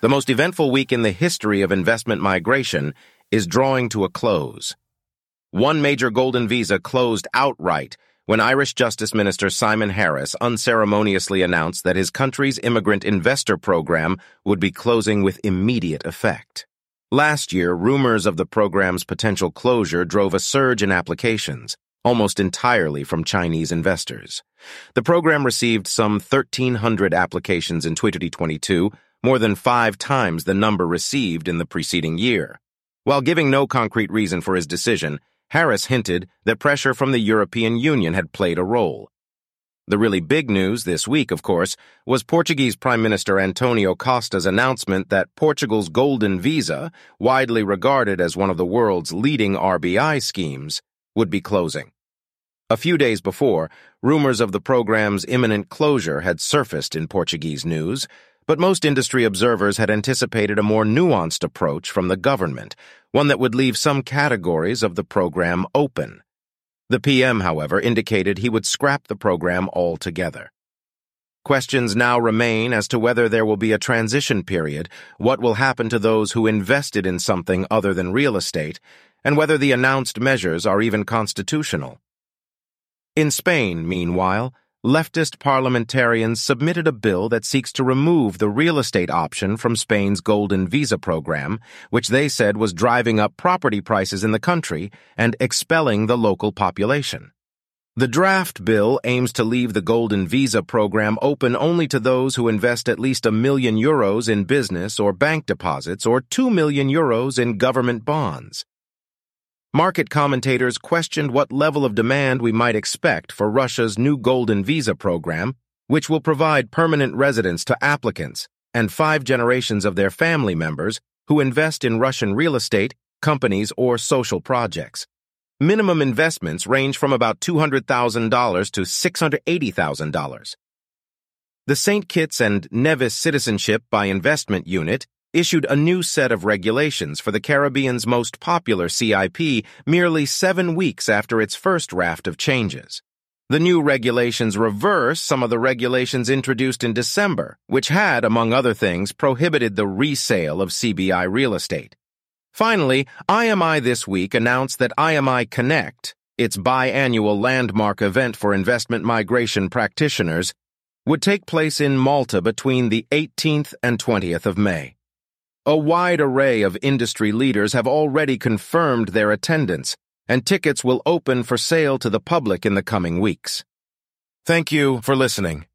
The most eventful week in the history of investment migration is drawing to a close. One major golden visa closed outright when Irish Justice Minister Simon Harris unceremoniously announced that his country's immigrant investor program would be closing with immediate effect. Last year, rumors of the program's potential closure drove a surge in applications, almost entirely from Chinese investors. The program received some 1,300 applications in 2022, more than five times the number received in the preceding year. While giving no concrete reason for his decision, Harris hinted that pressure from the European Union had played a role. The really big news this week, of course, was Portuguese Prime Minister Antonio Costa's announcement that Portugal's Golden Visa, widely regarded as one of the world's leading RBI schemes, would be closing. A few days before, rumors of the program's imminent closure had surfaced in Portuguese news, but most industry observers had anticipated a more nuanced approach from the government, one that would leave some categories of the program open. The PM, however, indicated he would scrap the program altogether. Questions now remain as to whether there will be a transition period, what will happen to those who invested in something other than real estate, and whether the announced measures are even constitutional. In Spain, meanwhile, leftist parliamentarians submitted a bill that seeks to remove the real estate option from Spain's Golden Visa program, which they said was driving up property prices in the country and expelling the local population. The draft bill aims to leave the Golden Visa program open only to those who invest at least a million euros in business or bank deposits or two million euros in government bonds. Market commentators questioned what level of demand we might expect for Russia's new Golden Visa program, which will provide permanent residence to applicants and five generations of their family members who invest in Russian real estate, companies, or social projects. Minimum investments range from about $200,000 to $680,000. The St. Kitts and Nevis Citizenship by Investment Unit issued a new set of regulations for the Caribbean's most popular CIP merely seven weeks after its first raft of changes. The new regulations reverse some of the regulations introduced in December, which had, among other things, prohibited the resale of CBI real estate. Finally, IMI this week announced that IMI Connect, its biannual landmark event for investment migration practitioners, would take place in Malta between the 18th and 20th of May. A wide array of industry leaders have already confirmed their attendance, and tickets will open for sale to the public in the coming weeks. Thank you for listening.